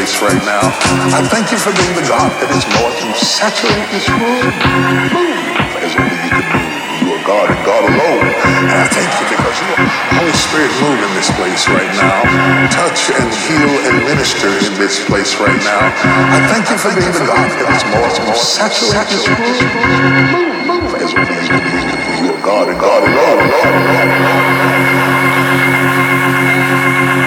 place right now. I thank you for being the God that is more than saturate this room. Move as only you can move. You are God and God alone. And I thank you because you are. Holy Spirit, move in this place right now. Touch and heal and minister in this place right now. I thank you for being the God that is more than saturate this room. Move as only you can move. You are God and God alone.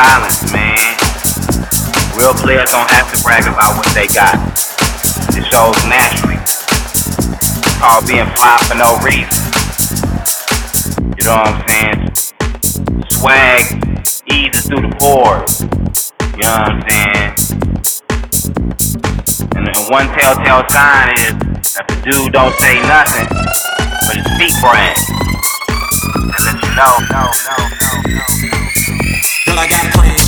silence, man. Real players don't have to brag about what they got. It shows naturally. It's called being fly for no reason. You know what I'm saying? Swag eases through the pores. You know what I'm saying? And then one telltale sign is that the dude don't say nothing, but his feet brag. And let you know, no, no, no, no. I got plans.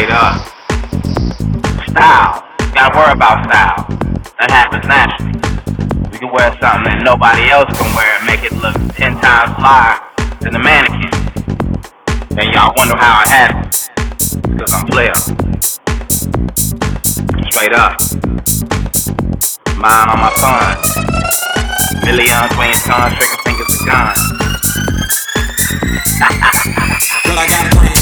later. Style. Gotta worry about style. That happens naturally. We can wear something that nobody else can wear and make it look ten times higher than the mannequin. And y'all wonder how it happened. Cause I'm player. Straight up. Mind on my fun. Millions, wings, guns, trigger fingers, guns. but I got a plan.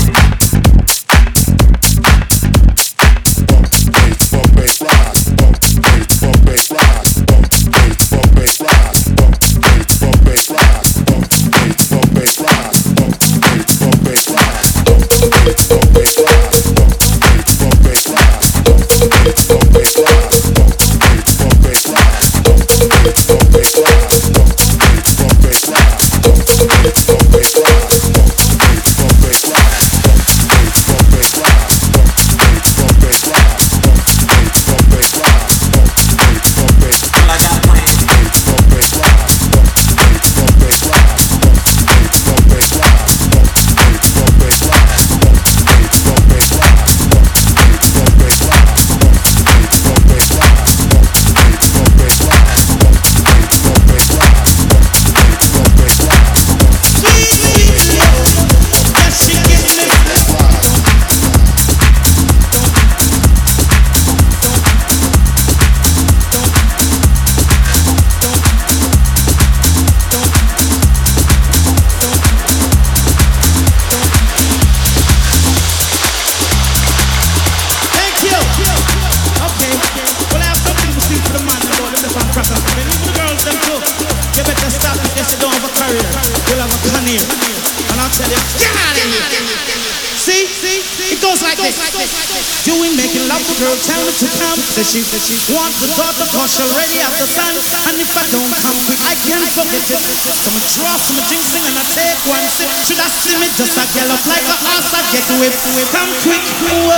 Says she, says she want the daughter cause she already have the son. And if I don't come quick, I can't forget it. Come and draw some jinxing and I take one sip. Should I see me just a gallop like a horse I get whipped? Come quick, whoa.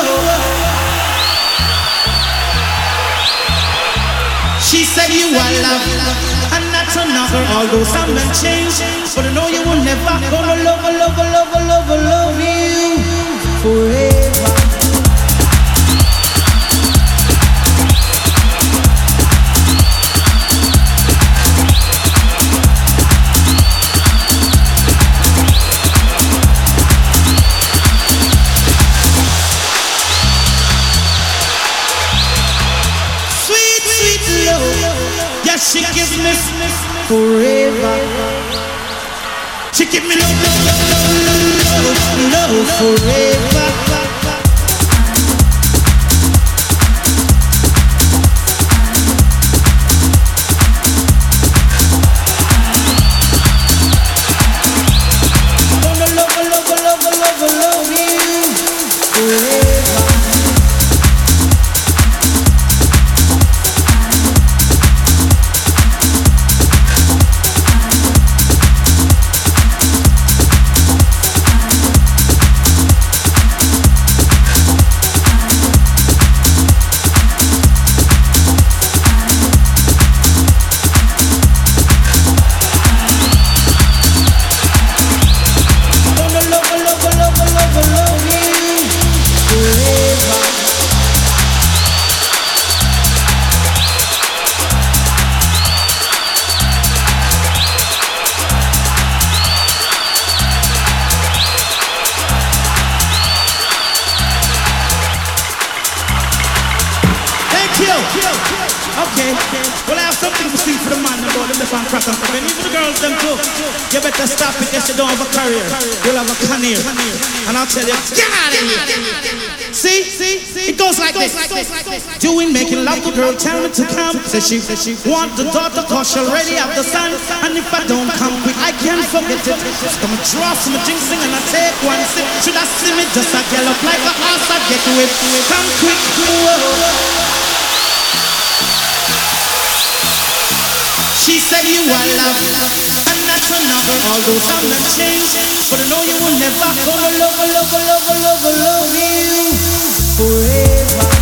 She said you are love and not another. Although some men change, but I know you will never gonna love, love, love, love, love you forever. Forever. She give me love, love, love, love, love forever. Crack stuff. And even the girls, them too. You better stop it, yes, you don't have a career. You'll have a career. And I'll tell you, get out of here. See? It goes like this. Doing making love to girl, tell me to come. Says she, want the daughter cause she already have the son. And if I don't come quick, I can't forget it. Come and draw some jinxing and I take one sip. Should I see me just a gallop like a horse I get whipped? Come quick, whoa. She said you are love and not another. Although some men change, but I know you will never gonna love, love, love, love, love, love you forever.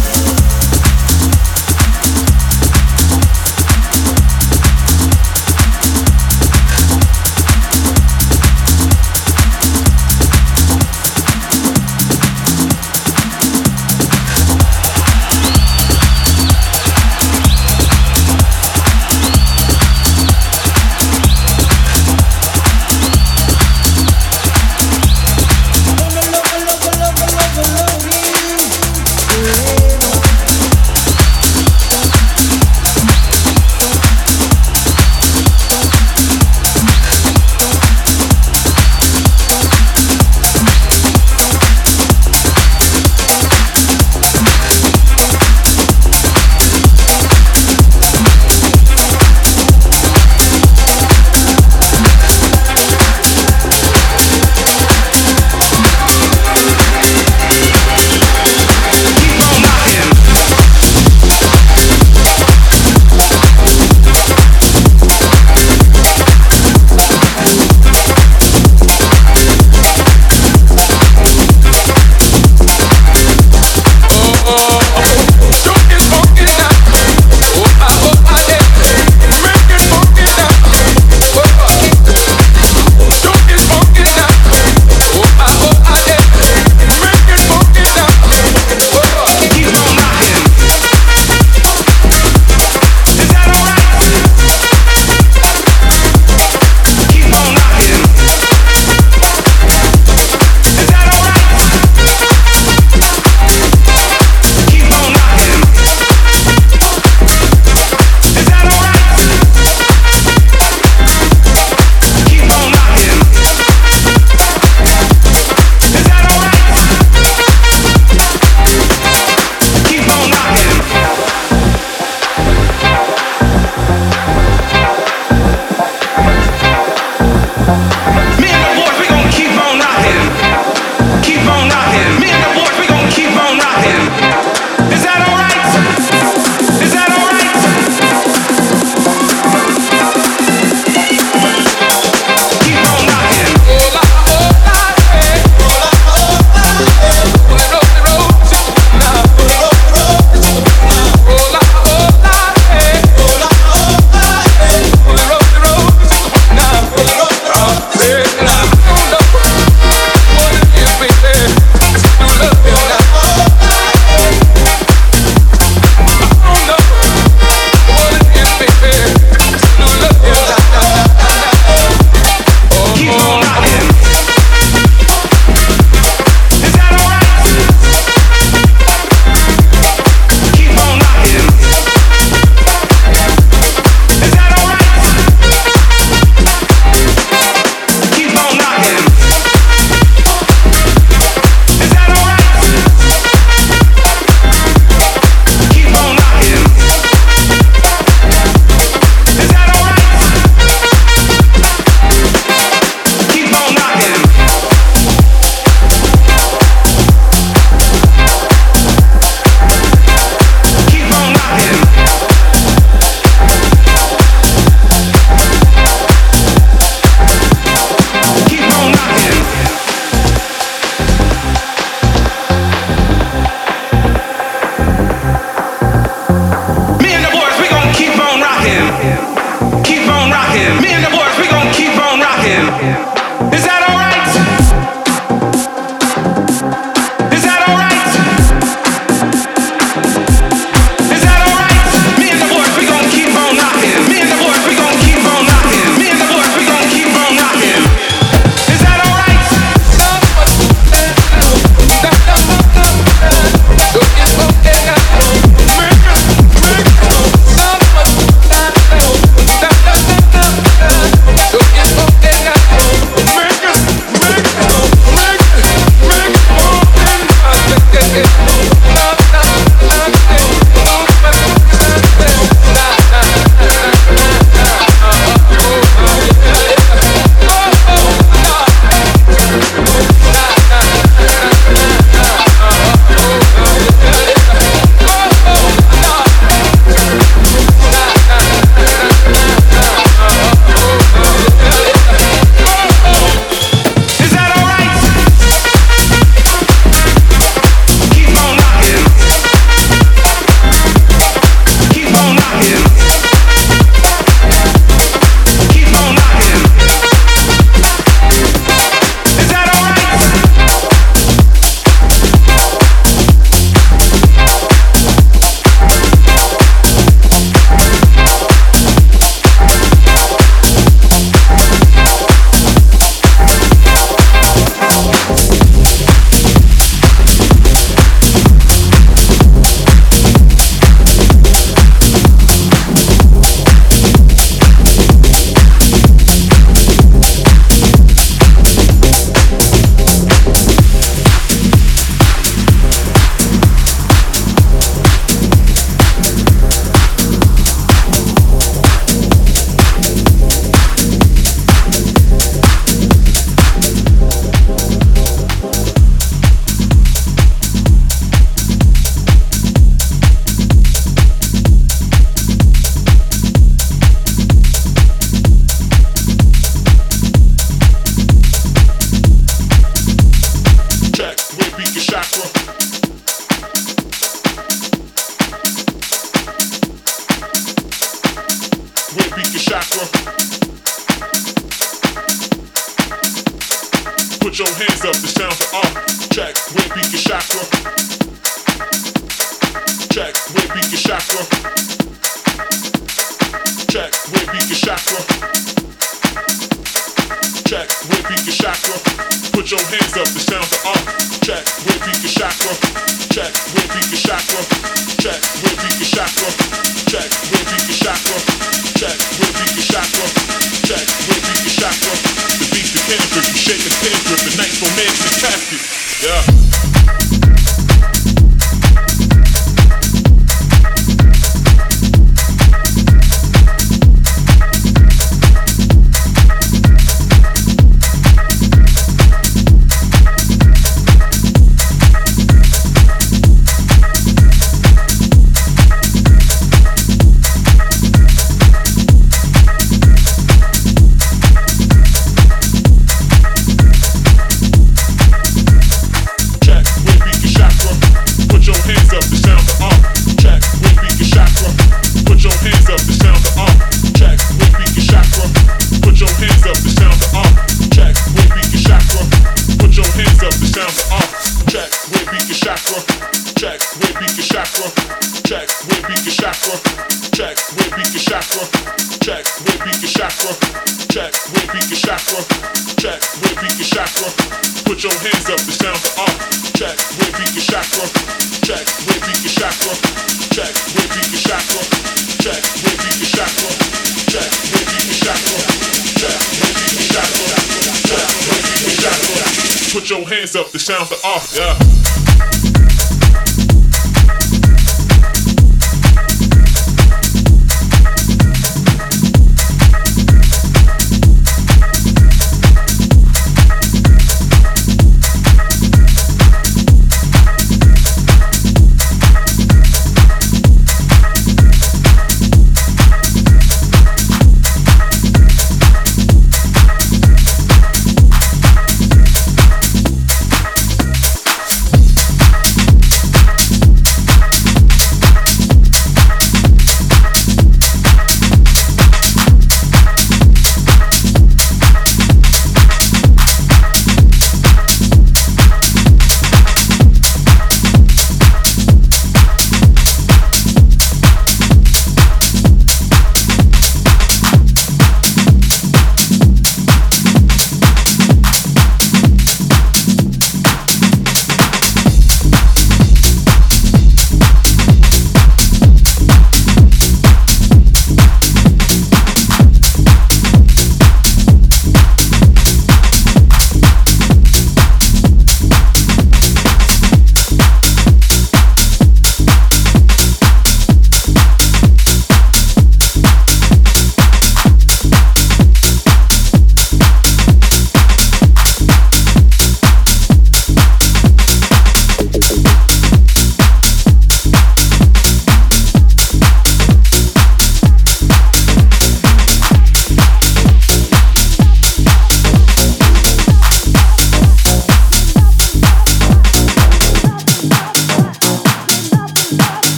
Yeah.